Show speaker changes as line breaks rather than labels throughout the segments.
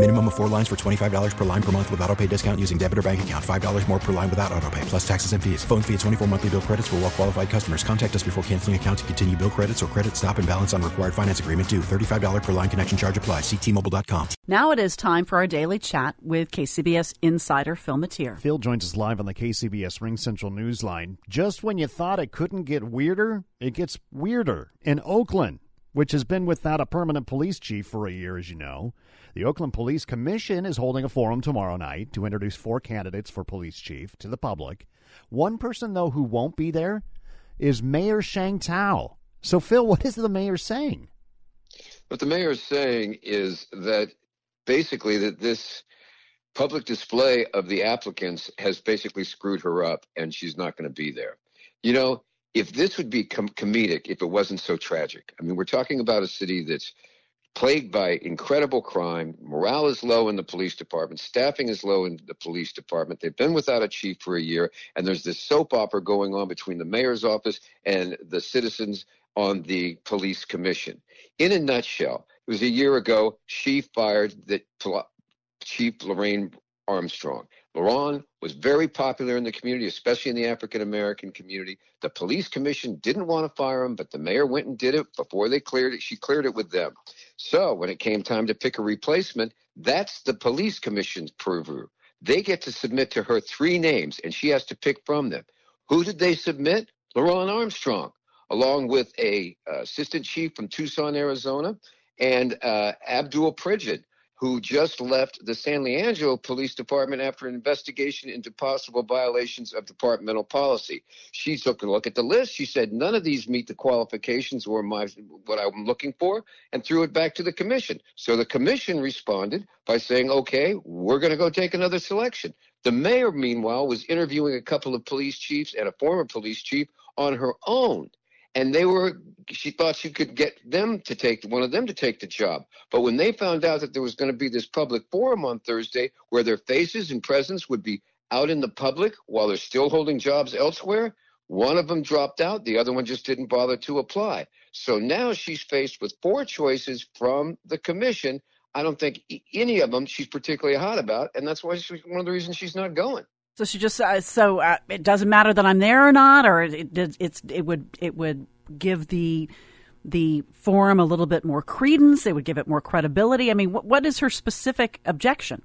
Minimum of four lines for $25 per line per month with auto pay discount using debit or bank account. $5 more per line without auto pay, plus taxes and fees. Phone fee at 24 monthly bill credits for well qualified customers. Contact us before canceling account to continue bill credits or credit stop and balance on required finance agreement due. $35 per line connection charge apply. Ctmobile.com.
Now it is time for our daily chat with KCBS insider Phil Matier.
Phil joins us live on the KCBS RingCentral Newsline. Just when you thought it couldn't get weirder, it gets weirder in Oakland, which has been without a permanent police chief for a year, as you know. The Oakland Police Commission is holding a forum tomorrow night to introduce four candidates for police chief to the public. One person, though, who won't be there is Mayor Sheng Thao. So, Phil, what is the mayor saying?
What the mayor is saying is that basically that this public display of the applicants has basically screwed her up and she's not going to be there. You know, if this would be com- comedic, if it wasn't so tragic. I mean, we're talking about a city that's plagued by incredible crime. Morale is low in the police department. Staffing is low in the police department. They've been without a chief for a year, and there's this soap opera going on between the mayor's office and the citizens on the police commission. In a nutshell, it was a year ago she fired the Chief LeRonne Armstrong. LeRonne was very popular in the community, especially in the African American community. The police commission didn't want to fire him, but the mayor went and did it before they cleared it. She cleared it with them. So when it came time to pick a replacement, that's the police commission's purview. They get to submit to her three names, and she has to pick from them. Who did they submit? LeRonne Armstrong, along with a uh, assistant chief from Tucson, Arizona, and uh, Abdul Pridgen, who just left the San Leandro Police Department after an investigation into possible violations of departmental policy. She took a look at the list. She said none of these meet the qualifications or my what I'm looking for, and threw it back to the commission. So the commission responded by saying, "Okay, we're going to go take another selection." The mayor, meanwhile, was interviewing a couple of police chiefs and a former police chief on her own and they were she thought she could get them to take one of them to take the job. But when they found out that there was going to be this public forum on thursday where their faces and presence would be out in the public while they're still holding jobs elsewhere one of them dropped out the other one just didn't bother to apply. So now she's faced with four choices from the commission. I don't think any of them she's particularly hot about and that's why she's one of the reasons she's not going
so she just uh, so uh, it doesn't matter that I'm there or not, or it, it it's it would it would give the the forum a little bit more credence. It would give it more credibility. I mean, what, what is her specific objection?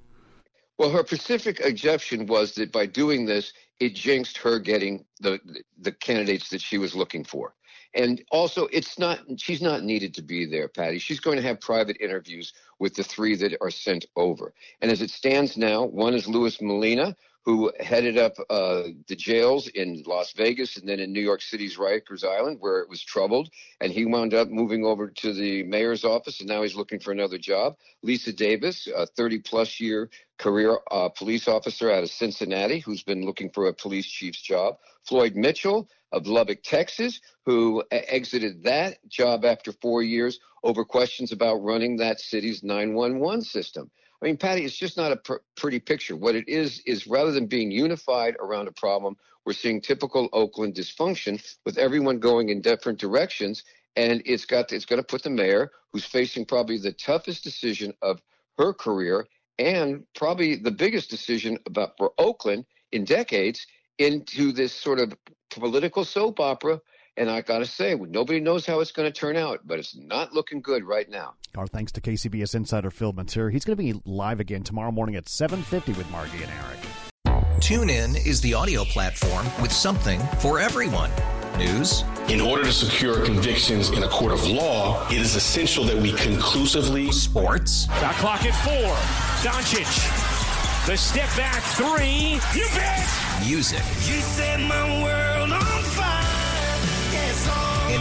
Well, her specific objection was that by doing this, it jinxed her getting the the candidates that she was looking for. And also, it's not she's not needed to be there, Patti. She's going to have private interviews with the three that are sent over. And as it stands now, one is Louis Molina, who headed up uh, the jails in Las Vegas and then in New York City's Rikers Island, where it was troubled. And he wound up moving over to the mayor's office, and now he's looking for another job. Lisa Davis, a 30 plus year career uh, police officer out of Cincinnati, who's been looking for a police chief's job. Floyd Mitchell of Lubbock, Texas, who exited that job after four years over questions about running that city's 911 system. I mean, Patti, it's just not a pr- pretty picture. What it is is rather than being unified around a problem, we're seeing typical Oakland dysfunction with everyone going in different directions, and it's got to, it's going to put the mayor, who's facing probably the toughest decision of her career and probably the biggest decision about for Oakland in decades, into this sort of political soap opera and I got to say, nobody knows how it's going to turn out, but it's not looking good right now.
Our thanks to KCBS insider Phil Matier. He's going to be live again tomorrow morning at 7.50 with Margie and Eric.
TuneIn is the audio platform with something for everyone. News.
In order to secure convictions in a court of law, it is essential that we conclusively.
Sports.
Shot clock at four. Doncic. The step back three. You bet.
Music.
You said my world